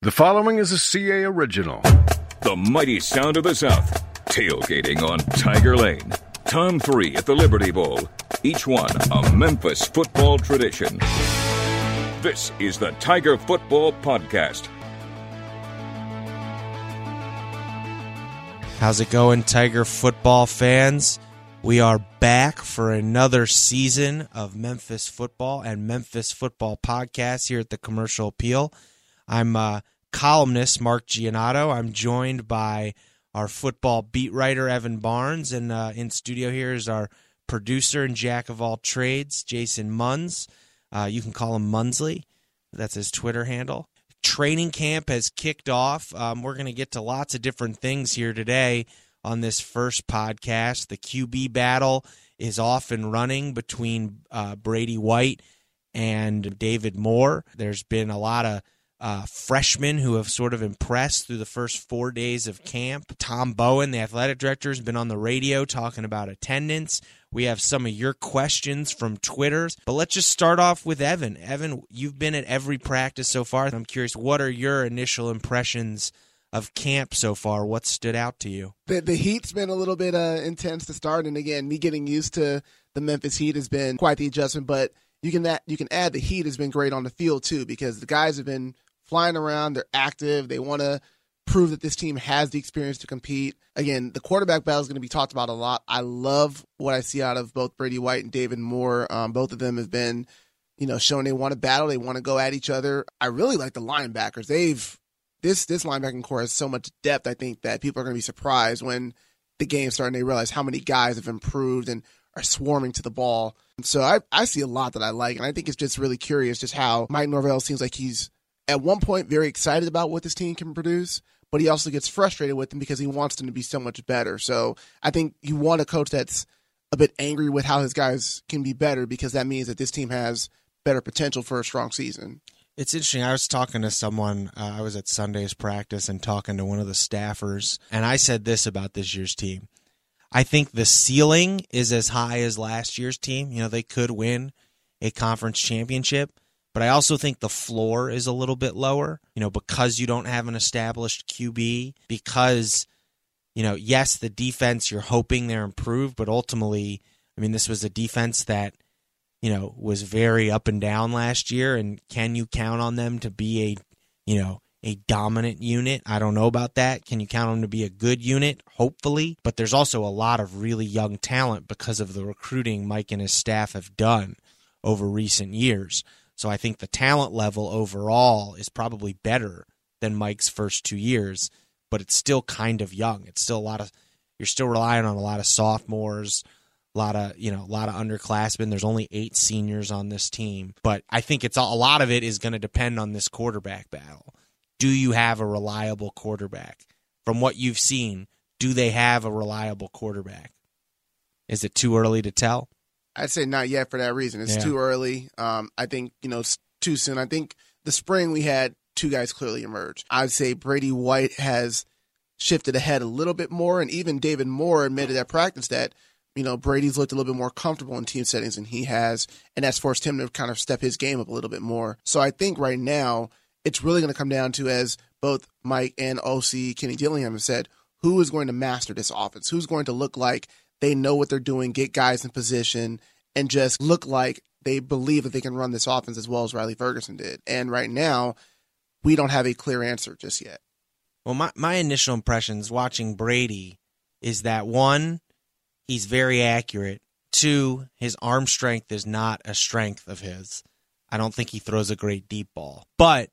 The following is a CA original. The mighty sound of the South. Tailgating on Tiger Lane. Tom 3 at the Liberty Bowl. Each one a Memphis football tradition. This is the Tiger Football Podcast. How's it going, Tiger football fans? We are back for another season of Memphis football and Memphis football podcast here at the Commercial Appeal. I'm uh, columnist Mark Giannotto. I'm joined by our football beat writer Evan Barnes, and uh, in studio here is our producer and jack of all trades, Jason Munz. Uh, you can call him Munsley. That's his Twitter handle training camp has kicked off. Um, we're going to get to lots of different things here today on this first podcast. The QB battle is off and running between uh, Brady White and David Moore. There's been a lot of uh, freshmen who have sort of impressed through the first four days of camp. Tom Bowen, the athletic director, has been on the radio talking about attendance. We have some of your questions from Twitter, but let's just start off with Evan. Evan, you've been at every practice so far. I'm curious, what are your initial impressions of camp so far? What stood out to you? The, the heat's been a little bit uh, intense to start, and again, me getting used to the Memphis Heat has been quite the adjustment. But you can add, you can add the heat has been great on the field too because the guys have been flying around. They're active. They want to prove that this team has the experience to compete. Again, the quarterback battle is going to be talked about a lot. I love what I see out of both Brady White and David Moore. Um, both of them have been, you know, showing they want to battle. They want to go at each other. I really like the linebackers. They've this this linebacking core has so much depth. I think that people are going to be surprised when the game starts and they realize how many guys have improved and are swarming to the ball. So I, I see a lot that I like, and I think it's just really curious just how Mike Norvell seems like he's at one point very excited about what this team can produce, but he also gets frustrated with them because he wants them to be so much better. So I think you want a coach that's a bit angry with how his guys can be better because that means that this team has better potential for a strong season. It's interesting. I was talking to someone, uh, I was at Sunday's practice and talking to one of the staffers, and I said this about this year's team. I think the ceiling is as high as last year's team. You know, they could win a conference championship but I also think the floor is a little bit lower, you know, because you don't have an established QB, because, you know, yes, the defense, you're hoping they're improved, but ultimately, I mean, this was a defense that, you know, was very up and down last year. And can you count on them to be a, you know, a dominant unit. I don't know about that. Can you count on them to be a good unit? Hopefully. But there's also a lot of really young talent because of the recruiting Mike and his staff have done over recent years. So I think the talent level overall is probably better than Mike's first two years, but it's still kind of young. It's still a lot of you're still relying on a lot of sophomores, a lot of you know a lot of underclassmen. There's only eight seniors on this team, but I think it's a lot of it is going to depend on this quarterback battle. Do you have a reliable quarterback? From what you've seen, do they have a reliable quarterback? Is it too early to tell? I'd say not yet for that reason. It's yeah. too early. Um, I think you know it's too soon. I think the spring we had two guys clearly emerge. I'd say Brady White has shifted ahead a little bit more, and even David Moore admitted at practice that you know Brady's looked a little bit more comfortable in team settings than he has, and that's forced him to kind of step his game up a little bit more. So I think right now it's really going to come down to as both Mike and OC Kenny Dillingham have said, who is going to master this offense? Who's going to look like they know what they're doing, get guys in position, and just look like they believe that they can run this offense as well as Riley Ferguson did. And right now, we don't have a clear answer just yet. Well, my, my initial impressions watching Brady is that one, he's very accurate. Two, his arm strength is not a strength of his. I don't think he throws a great deep ball. But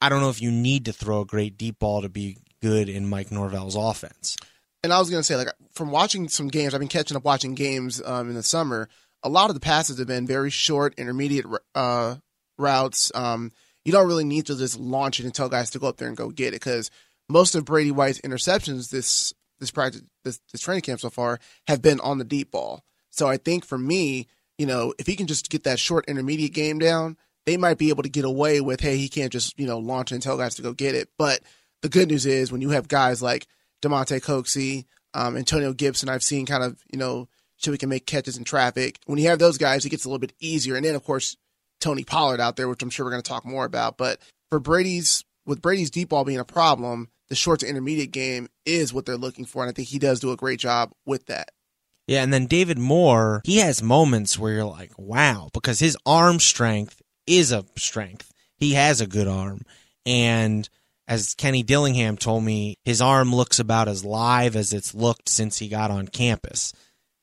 I don't know if you need to throw a great deep ball to be good in Mike Norvell's offense and I was gonna say, like from watching some games, I've been catching up watching games um, in the summer. A lot of the passes have been very short, intermediate uh, routes. Um, you don't really need to just launch it and tell guys to go up there and go get it because most of Brady White's interceptions this this practice this, this training camp so far have been on the deep ball. So I think for me, you know, if he can just get that short intermediate game down, they might be able to get away with, hey, he can't just, you know, launch and tell guys to go get it. But the good news is when you have guys like Damonte Coxie, um, Antonio Gibson, I've seen kind of, you know, so he can make catches in traffic. When you have those guys, it gets a little bit easier. And then, of course, Tony Pollard out there, which I'm sure we're going to talk more about. But for Brady's, with Brady's deep ball being a problem, the short to intermediate game is what they're looking for. And I think he does do a great job with that. Yeah, and then David Moore, he has moments where you're like, wow, because his arm strength is a strength. He has a good arm. And as Kenny Dillingham told me, his arm looks about as live as it's looked since he got on campus.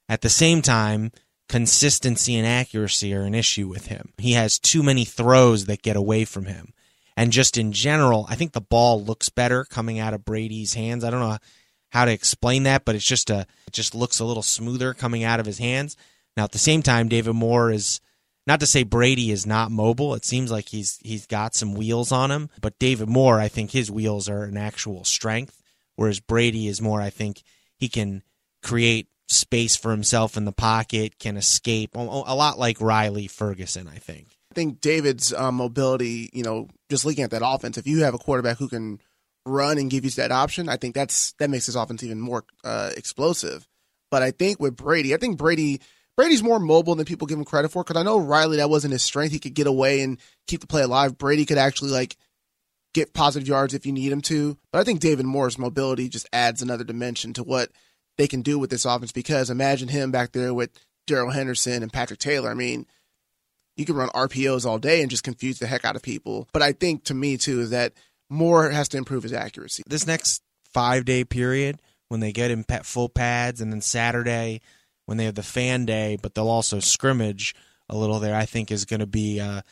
At the same time, consistency and accuracy are an issue with him. He has too many throws that get away from him. And just in general, I think the ball looks better coming out of Brady's hands. I don't know how to explain that, but it's just a it just looks a little smoother coming out of his hands. Now at the same time, David Moore is not to say Brady is not mobile. It seems like he's he's got some wheels on him, but David Moore, I think his wheels are an actual strength, whereas Brady is more I think he can create space for himself in the pocket, can escape, a lot like Riley Ferguson, I think. I think David's um, mobility, you know, just looking at that offense, if you have a quarterback who can run and give you that option, I think that's that makes his offense even more uh, explosive. But I think with Brady, I think Brady Brady's more mobile than people give him credit for. Because I know Riley, that wasn't his strength. He could get away and keep the play alive. Brady could actually like get positive yards if you need him to. But I think David Moore's mobility just adds another dimension to what they can do with this offense. Because imagine him back there with Darrell Henderson and Patrick Taylor. I mean, you can run RPOs all day and just confuse the heck out of people. But I think to me too is that Moore has to improve his accuracy. This next five day period, when they get in full pads, and then Saturday when they have the fan day, but they'll also scrimmage a little there, I think is going to be a,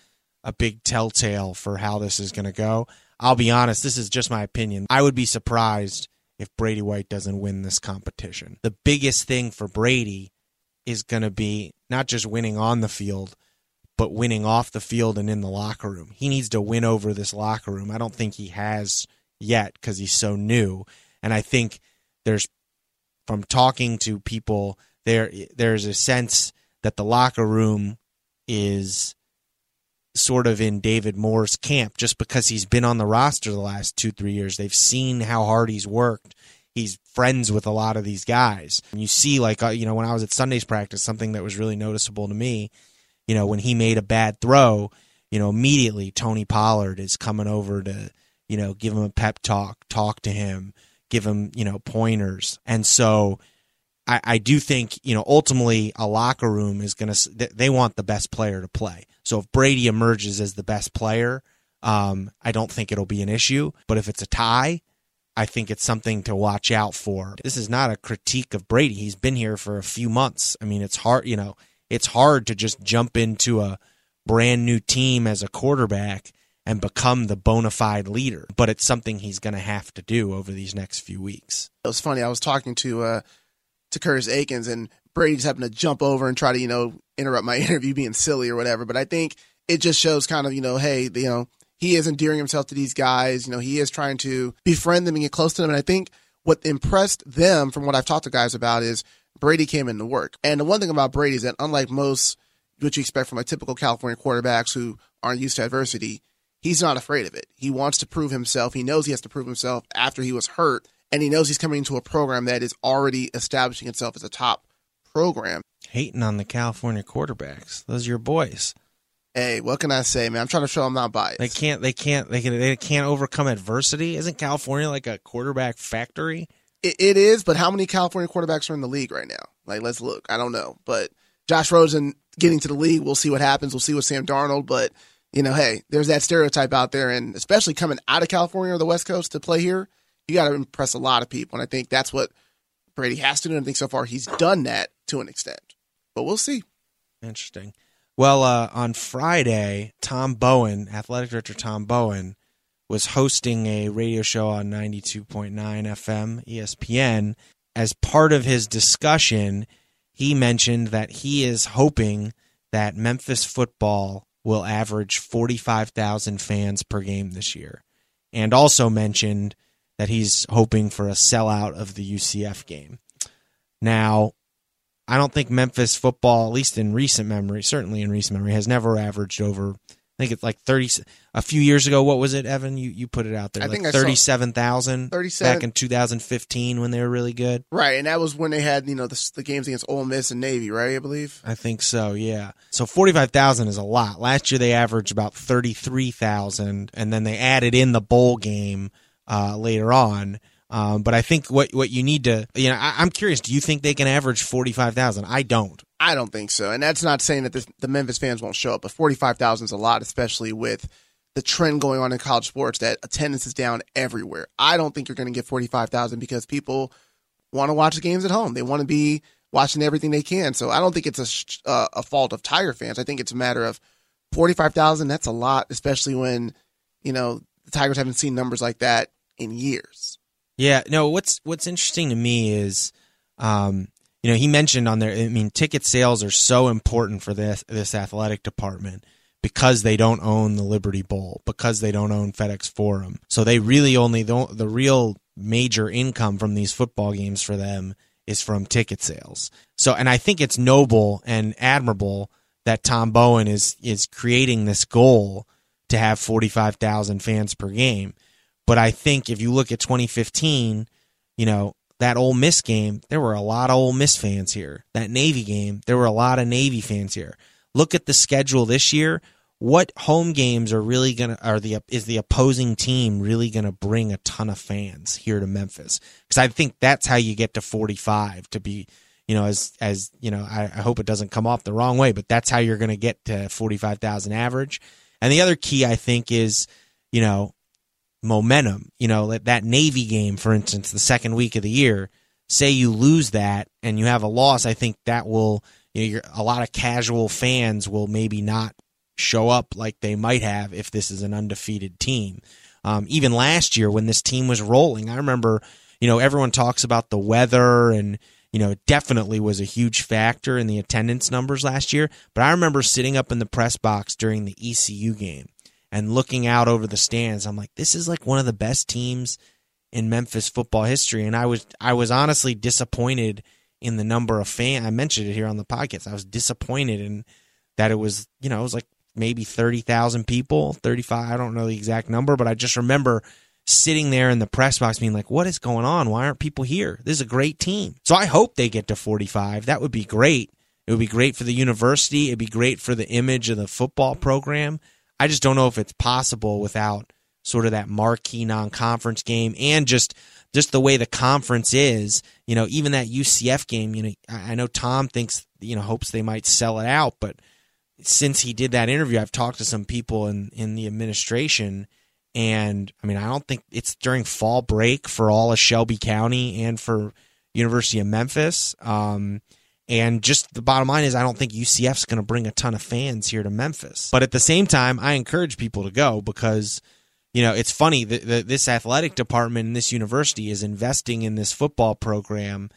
a big telltale for how this is going to go. I'll be honest, this is just my opinion. I would be surprised if Brady White doesn't win this competition. The biggest thing for Brady is going to be not just winning on the field, but winning off the field and in the locker room. He needs to win over this locker room. I don't think he has yet because he's so new. And I think there's, from talking to people, there there's a sense that the locker room is sort of in David Moore's camp just because he's been on the roster the last two, three years. They've seen how hard he's worked. He's friends with a lot of these guys. And you see, like, uh, you know, when I was at Sunday's practice, something that was really noticeable to me you know, when he made a bad throw, you know, immediately Tony Pollard is coming over to, you know, give him a pep talk, talk to him, give him, you know, pointers. And so I, I do think, you know, ultimately a locker room is going to, they want the best player to play. So if Brady emerges as the best player, um, I don't think it'll be an issue. But if it's a tie, I think it's something to watch out for. This is not a critique of Brady. He's been here for a few months. I mean, it's hard, you know, it's hard to just jump into a brand new team as a quarterback and become the bona fide leader. But it's something he's going to have to do over these next few weeks. It was funny. I was talking to uh, to Curtis Akins, and Brady just happened to jump over and try to you know interrupt my interview, being silly or whatever. But I think it just shows kind of you know, hey, you know, he is endearing himself to these guys. You know, he is trying to befriend them and get close to them. And I think what impressed them, from what I've talked to guys about, is Brady came into work. And the one thing about Brady is that unlike most what you expect from a typical California quarterbacks who aren't used to adversity, he's not afraid of it. He wants to prove himself. He knows he has to prove himself after he was hurt, and he knows he's coming into a program that is already establishing itself as a top program. Hating on the California quarterbacks. Those are your boys. Hey, what can I say, man? I'm trying to show I'm not biased. They can't. They can't. They can. They can't overcome adversity. Isn't California like a quarterback factory? it, it is, but how many California quarterbacks are in the league right now? Like, let's look. I don't know, but Josh Rosen getting to the league, we'll see what happens. We'll see with Sam Darnold, but you know, hey, there's that stereotype out there, and especially coming out of California or the West Coast to play here, you got to impress a lot of people, and I think that's what Brady has to do. And I think so far he's done that to an extent, but we'll see. Interesting. Well, uh, on Friday, Tom Bowen, athletic director Tom Bowen, was hosting a radio show on 92.9 FM ESPN. As part of his discussion, he mentioned that he is hoping that Memphis football will average 45,000 fans per game this year. And also mentioned that he's hoping for a sellout of the UCF game. Now, I don't think Memphis football, at least in recent memory, certainly in recent memory, has never averaged over. I think it's like thirty. A few years ago, what was it, Evan? You you put it out there. I like think thirty-seven thousand. 37 back in 2015 when they were really good. Right, and that was when they had you know the, the games against Ole Miss and Navy, right? I believe. I think so. Yeah. So forty-five thousand is a lot. Last year they averaged about thirty-three thousand, and then they added in the bowl game uh, later on. Um, but I think what what you need to, you know, I, I'm curious. Do you think they can average forty-five thousand? I don't. I don't think so, and that's not saying that this, the Memphis fans won't show up, but forty five thousand is a lot, especially with the trend going on in college sports that attendance is down everywhere. I don't think you're going to get forty five thousand because people want to watch the games at home. They want to be watching everything they can. So I don't think it's a uh, a fault of Tiger fans. I think it's a matter of forty five thousand. That's a lot, especially when you know the Tigers haven't seen numbers like that in years. Yeah, no. What's What's interesting to me is, um, you know, he mentioned on there. I mean, ticket sales are so important for this this athletic department because they don't own the Liberty Bowl, because they don't own FedEx Forum. So they really only the the real major income from these football games for them is from ticket sales. So, and I think it's noble and admirable that Tom Bowen is is creating this goal to have forty five thousand fans per game. But I think if you look at 2015, you know, that Ole Miss game, there were a lot of Ole Miss fans here. That Navy game, there were a lot of Navy fans here. Look at the schedule this year. What home games are really gonna are the is the opposing team really gonna bring a ton of fans here to Memphis? Because I think that's how you get to 45 to be, you know, as as you know, I, I hope it doesn't come off the wrong way, but that's how you're gonna get to 45,000 average. And the other key I think is, you know, momentum. You know, that, Navy game, for instance, the second week of the year, say you lose that and you have a loss, I think that will, you know, a lot of casual fans will maybe not show up like they might have if this is an undefeated team. Um, even last year when this team was rolling, I remember, you know, everyone talks about the weather and, you know, it definitely was a huge factor in the attendance numbers last year. But I remember sitting up in the press box during the ECU game and looking out over the stands. I'm like, this is like one of the best teams in Memphis football history. And I was I was honestly disappointed in the number of fans. I mentioned it here on the podcast. I was disappointed in that it was, you know, it was like maybe 30,000 people, 35, I don't know the exact number, but I just remember sitting there in the press box being like, what is going on? Why aren't people here? This is a great team. So I hope they get to 45. That would be great. It would be great for the university. It'd be great for the image of the football program. I just don't know if it's possible without sort of that marquee non-conference game and just just the way the conference is. You know, even that UCF game. You know, I know Tom thinks you know hopes they might sell it out, but since he did that interview, I've talked to some people in in the administration, and I mean, I don't think it's during fall break for all of Shelby County and for University of Memphis. Um, and just the bottom line is, I don't think UCF's going to bring a ton of fans here to Memphis. But at the same time, I encourage people to go because, you know, it's funny that this athletic department in this university is investing in this football program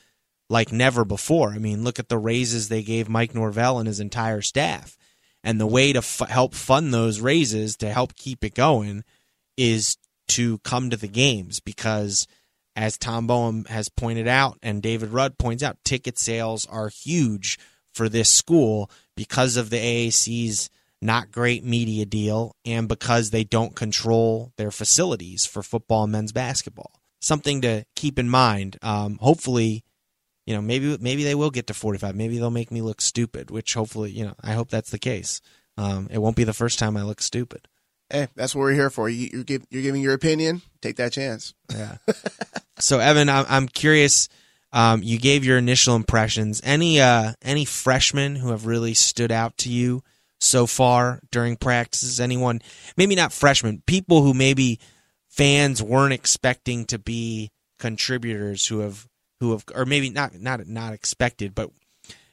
like never before. I mean, look at the raises they gave Mike Norvell and his entire staff. And the way to f- help fund those raises to help keep it going is to come to the games because as Tom Bowen has pointed out and David Rudd points out, ticket sales are huge for this school because of the AAC's not great media deal and because they don't control their facilities for football and men's basketball. Something to keep in mind. Um, hopefully, you know, maybe maybe they will get to 45. Maybe they'll make me look stupid, which hopefully, you know, I hope that's the case. Um, it won't be the first time I look stupid. Hey, that's what we're here for. You, you're, give, giving your opinion. Take that chance. Yeah. so Evan, I'm, I'm curious. Um, you gave your initial impressions. Any uh, any freshmen who have really stood out to you so far during practices? Anyone? Maybe not freshmen. People who maybe fans weren't expecting to be contributors who have who have or maybe not not not expected, but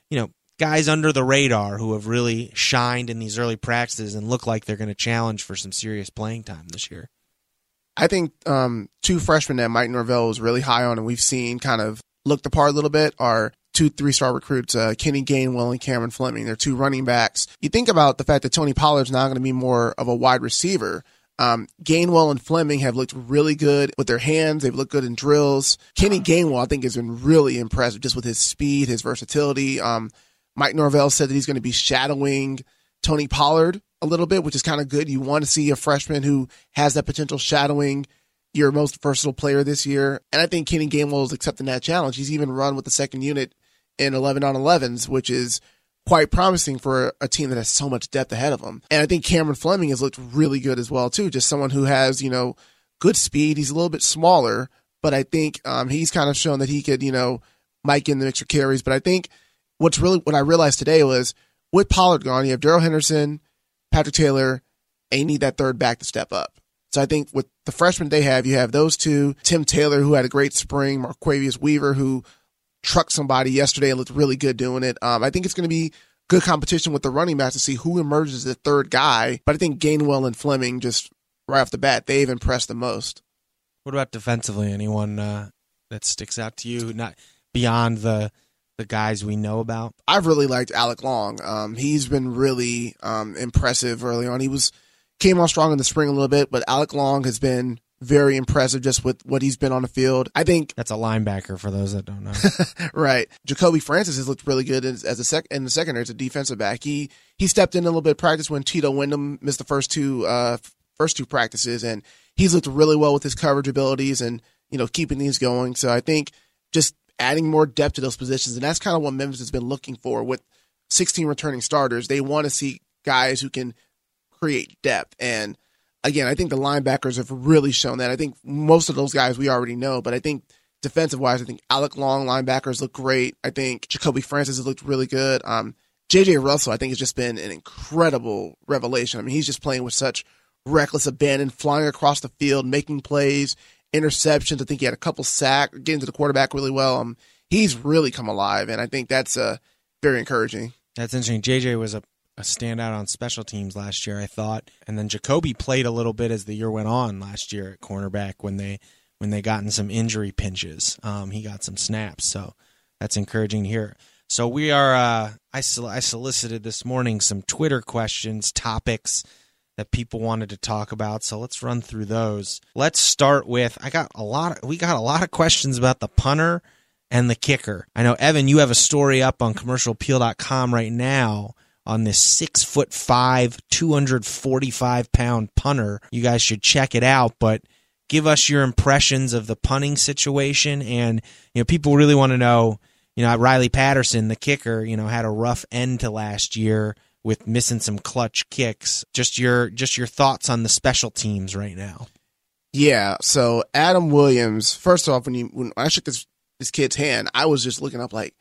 you know guys under the radar who have really shined in these early practices and look like they're going to challenge for some serious playing time this year. I think um, two freshmen that Mike Norvell was really high on, and we've seen kind of look the part a little bit, are two three star recruits, uh, Kenny Gainwell and Cameron Fleming. They're two running backs. You think about the fact that Tony Pollard's now going to be more of a wide receiver. Um, Gainwell and Fleming have looked really good with their hands. They've looked good in drills. Kenny Gainwell, I think, has been really impressive just with his speed, his versatility. Um, Mike Norvell said that he's going to be shadowing Tony Pollard a little bit, which is kind of good. You want to see a freshman who has that potential shadowing your most versatile player this year. And I think Kenny Gainwell is accepting that challenge. He's even run with the second unit in 11 on 11s, which is quite promising for a team that has so much depth ahead of them. And I think Cameron Fleming has looked really good as well too. Just someone who has you know good speed. He's a little bit smaller, but I think um, he's kind of shown that he could you know get in the mix carries. But I think what's really what I realized today was with Pollard gone, you have Darrell Henderson, Patrick Taylor, and you need that third back to step up. So I think with the freshmen they have, you have those two, Tim Taylor, who had a great spring, Marquavius Weaver, who trucked somebody yesterday and looked really good doing it. Um, I think it's going to be good competition with the running backs to see who emerges as the third guy. But I think Gainwell and Fleming just right off the bat, they've impressed the most. What about defensively? Anyone uh, that sticks out to you, not beyond the the guys we know about? I've really liked Alec Long. Um, he's been really um, impressive early on. He was came on strong in the spring a little bit, but Alec Long has been very impressive just with what he's been on the field. I think that's a linebacker for those that don't know. right. Jacobi Francis has looked really good as, as a sec in the secondary as a defensive back. He he stepped in a little bit of practice when Tito Windham missed the first two uh, first two practices, and he's looked really well with his coverage abilities and you know keeping these going. So I think just adding more depth to those positions, and that's kind of what Memphis has been looking for with 16 returning starters. They want to see guys who can create depth and again, I think the linebackers have really shown that. I think most of those guys we already know, but I think defensive wise, I think Alec Long linebackers look great. I think Jacobi Francis has looked really good. Um, JJ Russell, I think, has just been an incredible revelation. I mean, he's just playing with such reckless abandon, flying across the field, making plays, interceptions. I think he had a couple sacks, getting to the quarterback really well. Um, he's really come alive, and I think that's uh, very encouraging. That's interesting. JJ was a a standout on special teams last year, I thought. And then Jacoby played a little bit as the year went on last year at cornerback when they when they got in some injury pinches. Um, he got some snaps, so that's encouraging to hear. So we are. Uh, I, I solicited this morning some Twitter questions, topics that people wanted to talk about. So let's run through those. Let's start with. I got a lot. Of, we got a lot of questions about the punter and the kicker. I know Evan, you have a story up on commercialappeal.com right now on this six foot five, 245 pound punter. You guys should check it out, but give us your impressions of the punting situation. And, you know, people really want to know, you know, Riley Patterson, the kicker, you know, had a rough end to last year with missing some clutch kicks. Just your, just your thoughts on the special teams right now. Yeah. So Adam Williams, first off, when you, when I shook this, this kid's hand, I was just looking up like,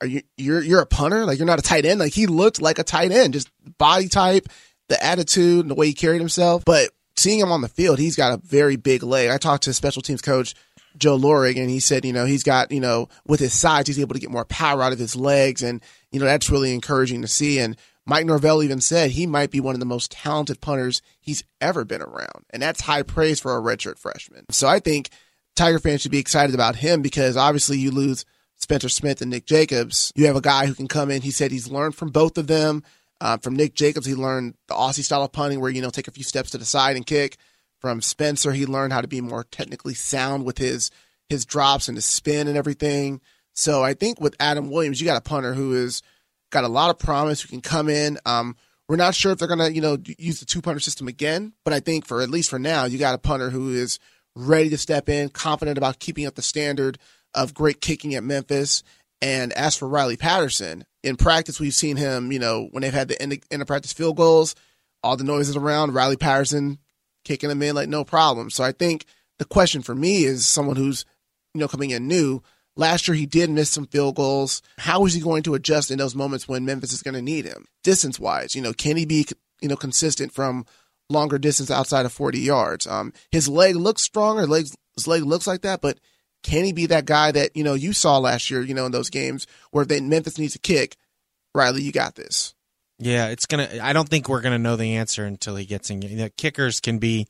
are you you're you're a punter? Like you're not a tight end? Like he looked like a tight end, just body type, the attitude, and the way he carried himself. But seeing him on the field, he's got a very big leg. I talked to special teams coach Joe Lorig, and he said, you know, he's got, you know, with his size, he's able to get more power out of his legs, and you know that's really encouraging to see. And Mike Norvell even said he might be one of the most talented punters he's ever been around, and that's high praise for a redshirt freshman. So I think Tiger fans should be excited about him because obviously you lose Spencer Smith and Nick Jacobs. You have a guy who can come in. He said he's learned from both of them. Uh, from Nick Jacobs, he learned the Aussie style of punting where, you know, take a few steps to the side and kick. From Spencer, he learned how to be more technically sound with his his drops and his spin and everything. So I think with Adam Williams, you got a punter who is got a lot of promise, who can come in. Um, we're not sure if they're gonna, you know, use the two punter system again, but I think for at least for now, you got a punter who is ready to step in, confident about keeping up the standard of great kicking at Memphis. And as for Riley Patterson, in practice, we've seen him, you know, when they've had the end, end of practice field goals, all the noises around, Riley Patterson kicking them in like no problem. So I think the question for me is someone who's, you know, coming in new. Last year, he did miss some field goals. How is he going to adjust in those moments when Memphis is going to need him? Distance wise, you know, can he be, you know, consistent from longer distance outside of 40 yards? Um, his leg looks stronger, legs, his leg looks like that, but can he be that guy that you know you saw last year? You know in those games where they, Memphis needs a kick. Riley, you got this. Yeah, it's gonna. I don't think we're gonna know the answer until he gets in. You know, kickers can be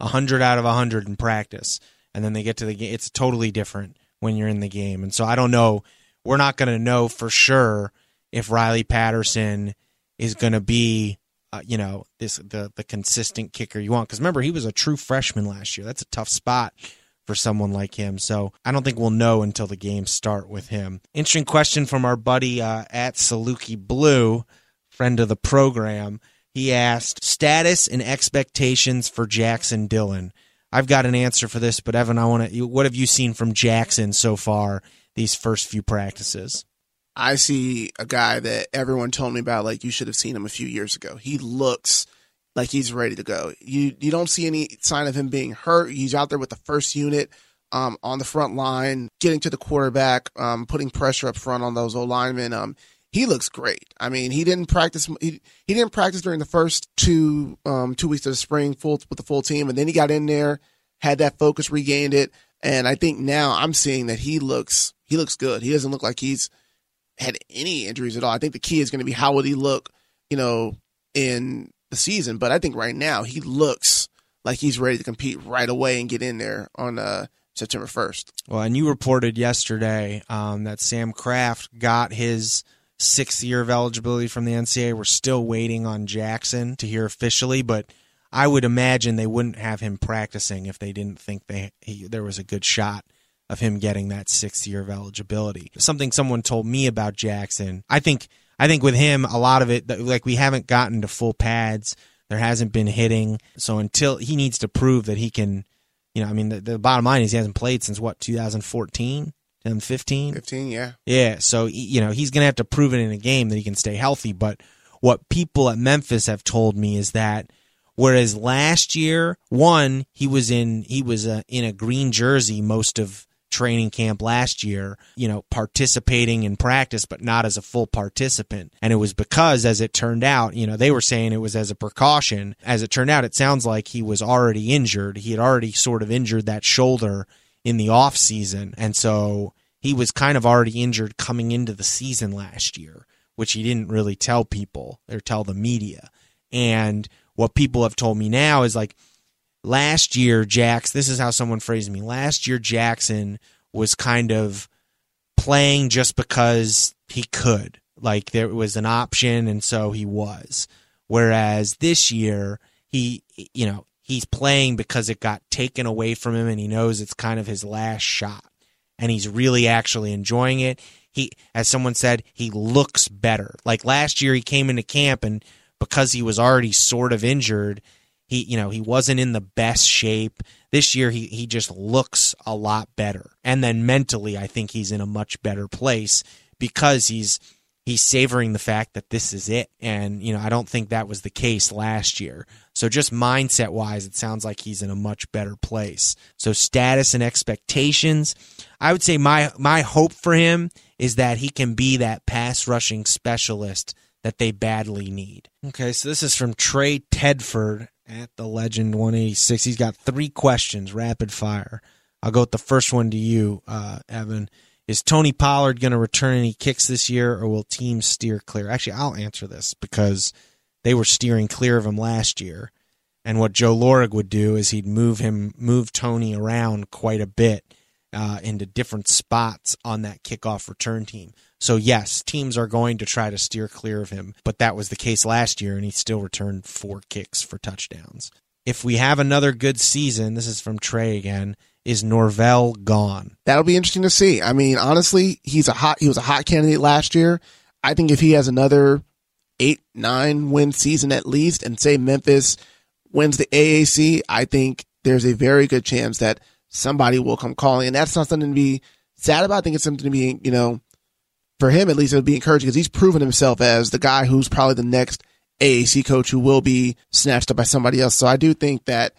hundred out of hundred in practice, and then they get to the game. It's totally different when you're in the game, and so I don't know we're not to know for sure if Riley Patterson is to be, uh, you know, this the the consistent kicker you want. Because remember, he was a true freshman last year. That's a tough spot for someone like him. So I don't think we'll know until the games start with him. Interesting question from our buddy uh, at Saluki Blue, friend of the program. He asked status and expectations for Jackson Dillon. I've got an answer for this, but Evan, I want to. What have you seen from Jackson so far these first few practices? I see a guy that everyone told me about. Like you should have seen him a few years ago. He looks like he's ready to go. You you don't see any sign of him being hurt. He's out there with the first unit um, on the front line, getting to the quarterback, um, putting pressure up front on those O linemen. Um, he looks great. I mean, he didn't practice. He, he didn't practice during the first two um, two weeks of the spring full with the full team, and then he got in there, had that focus, regained it, and I think now I'm seeing that he looks he looks good. He doesn't look like he's had any injuries at all. I think the key is going to be how would he look, you know, in the season. But I think right now he looks like he's ready to compete right away and get in there on uh, September 1st. Well, and you reported yesterday um, that Sam Kraft got his sixth year of eligibility from the NCAA. We're still waiting on Jackson to hear officially, but I would imagine they wouldn't have him practicing if they didn't think they he, there was a good shot of him getting that sixth year of eligibility. Something someone told me about Jackson. I think I think with him, a lot of it like we haven't gotten to full pads. There hasn't been hitting, so until he needs to prove that he can, you know, I mean, the, the bottom line is he hasn't played since what 2014. 2015? 15, yeah. Yeah, so you know, he's going to have to prove it in a game that he can stay healthy, but what people at Memphis have told me is that whereas last year, one, he was in he was uh, in a green jersey most of training camp last year, you know, participating in practice, but not as a full participant. And it was because, as it turned out, you know, they were saying it was as a precaution. As it turned out, it sounds like he was already injured. He had already sort of injured that shoulder in the off season. And so he was kind of already injured coming into the season last year, which he didn't really tell people or tell the media. And what people have told me now is like, last year, Jax, this is how someone phrased me. Last year, Jackson was kind of playing just because he could. Like there was an option, and so he was. Whereas this year, he, you know, he's playing because it got taken away from him, and he knows it's kind of his last shot. And he's really actually enjoying it. He, as someone said, he looks better. Like last year, he came into camp, and because he was already sort of injured, he, you know, he wasn't in the best shape. This year, he, he just looks a lot better. And then mentally, I think he's in a much better place because he's he's savoring the fact that this is it. And, you know, I don't think that was the case last year. So just mindset wise, it sounds like he's in a much better place. So status and expectations, I would say my my hope for him is that he can be that pass rushing specialist that they badly need. Okay, so this is from Trey Tedford at the Legend 186. He's got three questions, rapid fire. I'll go with the first one to you, uh, Evan. Is Tony Pollard going to return any kicks this year, or will teams steer clear? Actually, I'll answer this because they were steering clear of him last year. And what Joe Lorig would do is he'd move him, move Tony around quite a bit uh, into different spots on that kickoff return team. So, yes, teams are going to try to steer clear of him, but that was the case last year, and he still returned four kicks for touchdowns. If we have another good season, this is from Trey again, is Norvell gone? That'll be interesting to see. I mean, honestly, he's a hot he was a hot candidate last year. I think if he has another eight, nine win season at least, and say Memphis wins the AAC, I think there's a very good chance that somebody will come calling. And that's not something to be sad about. I think it's something to be, you know, for him at least it would be encouraging because he's proven himself as the guy who's probably the next AAC coach who will be snatched up by somebody else. So I do think that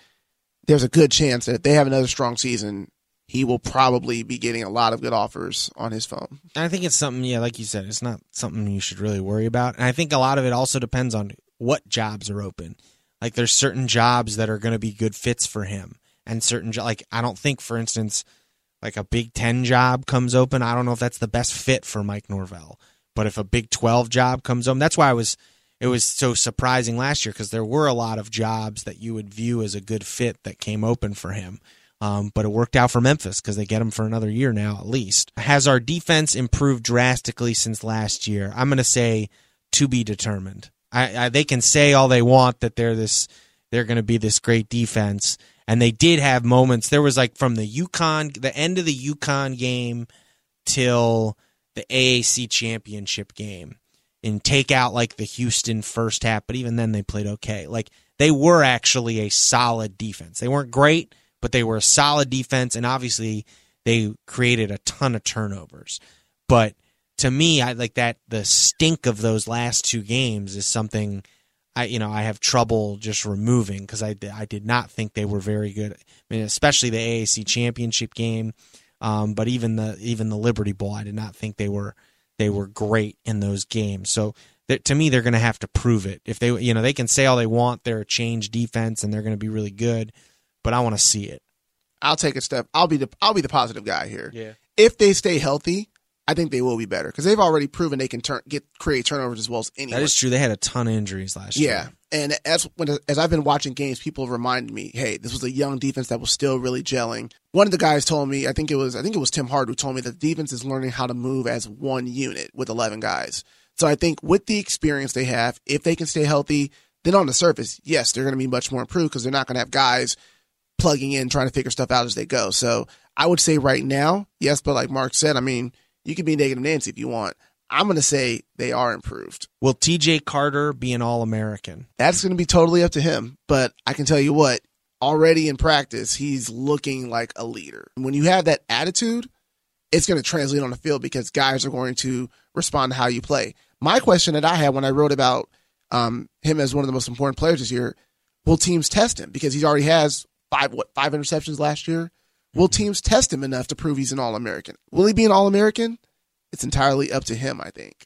there's a good chance that if they have another strong season, he will probably be getting a lot of good offers on his phone. I think it's something, yeah, like you said, it's not something you should really worry about. And I think a lot of it also depends on what jobs are open. Like there's certain jobs that are going to be good fits for him, and certain like I don't think, for instance, like a Big Ten job comes open, I don't know if that's the best fit for Mike Norvell. But if a Big Twelve job comes open, that's why I was it was so surprising last year because there were a lot of jobs that you would view as a good fit that came open for him. Um, but it worked out for Memphis because they get him for another year now at least. Has our defense improved drastically since last year? I'm going to say to be determined. I, I, they can say all they want that they're this they're going to be this great defense, and they did have moments. There was like from the UConn, the end of the UConn game till the AAC championship game, and take out like the Houston first half. But even then, they played okay. Like they were actually a solid defense. They weren't great, but they were a solid defense, and obviously they created a ton of turnovers. But to me, I like that the stink of those last two games is something I you know I have trouble just removing because I I did not think they were very good. I mean, especially the AAC championship game, um, but even the even the Liberty Bowl, I did not think they were they were great in those games. So to me, they're going to have to prove it. If they you know they can say all they want, they're a change defense and they're going to be really good, but I want to see it. I'll take a step. I'll be the I'll be the positive guy here. Yeah. If they stay healthy, I think they will be better because they've already proven they can turn get create turnovers as well as anyone. That is true. They had a ton of injuries last yeah. year. Yeah, and as when as I've been watching games, people have reminded me, hey, this was a young defense that was still really gelling. One of the guys told me, I think it was I think it was Tim Hart who told me that the defense is learning how to move as one unit with eleven guys. So I think with the experience they have, if they can stay healthy, then on the surface, yes, they're going to be much more improved because they're not going to have guys plugging in trying to figure stuff out as they go. So I would say right now, yes, but like Mark said, I mean you can be negative Nancy if you want. I'm going to say they are improved. Will TJ Carter be an All American? That's going to be totally up to him. But I can tell you what, already in practice, he's looking like a leader. When you have that attitude, it's going to translate on the field because guys are going to respond to how you play. My question that I had when I wrote about um, him as one of the most important players this year will teams test him because he already has five what five interceptions last year Will teams test him enough to prove he's an All American? Will he be an All American? It's entirely up to him, I think.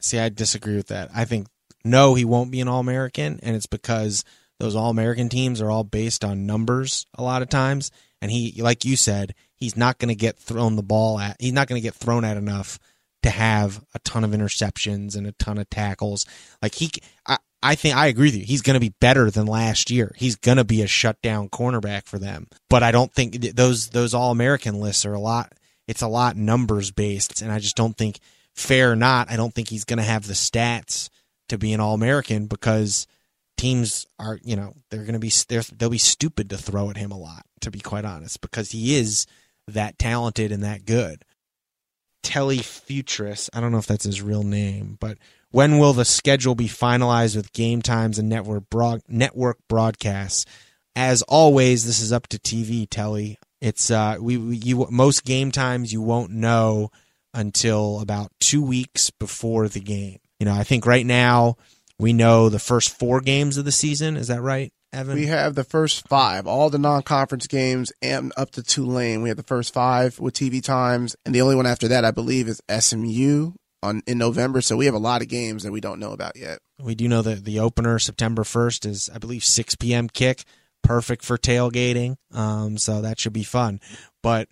See, I disagree with that. I think no, he won't be an All American, and it's because those All American teams are all based on numbers a lot of times. And he, like you said, he's not going to get thrown the ball at. He's not going to get thrown at enough to have a ton of interceptions and a ton of tackles. Like he, I, I think I agree with you. He's going to be better than last year. He's going to be a shutdown cornerback for them. But I don't think those those All American lists are a lot. It's a lot numbers based, and I just don't think fair or not. I don't think he's going to have the stats to be an All American because teams are you know they're going to be they'll be stupid to throw at him a lot. To be quite honest, because he is that talented and that good. Telly Futris, I don't know if that's his real name, but when will the schedule be finalized with game times and network broad, network broadcasts? As always, this is up to TV Telly. It's uh, we, we you most game times you won't know until about two weeks before the game. You know, I think right now we know the first four games of the season. Is that right, Evan? We have the first five, all the non-conference games, and up to Tulane. We have the first five with TV times, and the only one after that, I believe, is SMU on in November. So we have a lot of games that we don't know about yet. We do know that the opener September first is, I believe, six p.m. kick, perfect for tailgating. Um, so that should be fun. But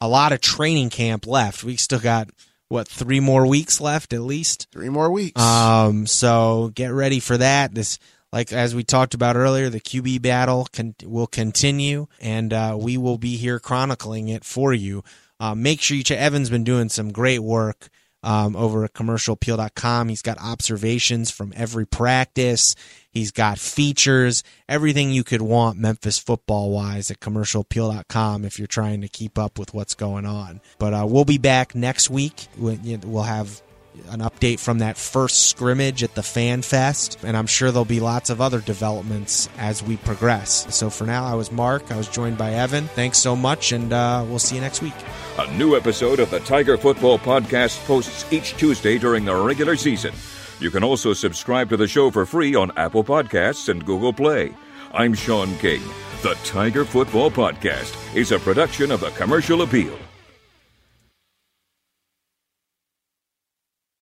a lot of training camp left. We still got what three more weeks left at least. Three more weeks. Um, so get ready for that. This. Like as we talked about earlier, the QB battle can, will continue, and uh, we will be here chronicling it for you. Uh, make sure you check. Evan's been doing some great work um, over at commercialappeal.com. He's got observations from every practice. He's got features, everything you could want Memphis football wise at commercialappeal.com if you're trying to keep up with what's going on. But uh, we'll be back next week. We'll have an update from that first scrimmage at the Fan Fest, and I'm sure there'll be lots of other developments as we progress. So for now, I was Mark. I was joined by Evan. Thanks so much, and uh, we'll see you next week. A new episode of the Tiger Football Podcast posts each Tuesday during the regular season. You can also subscribe to the show for free on Apple Podcasts and Google Play. I'm Sean King. The Tiger Football Podcast is a production of the Commercial Appeal.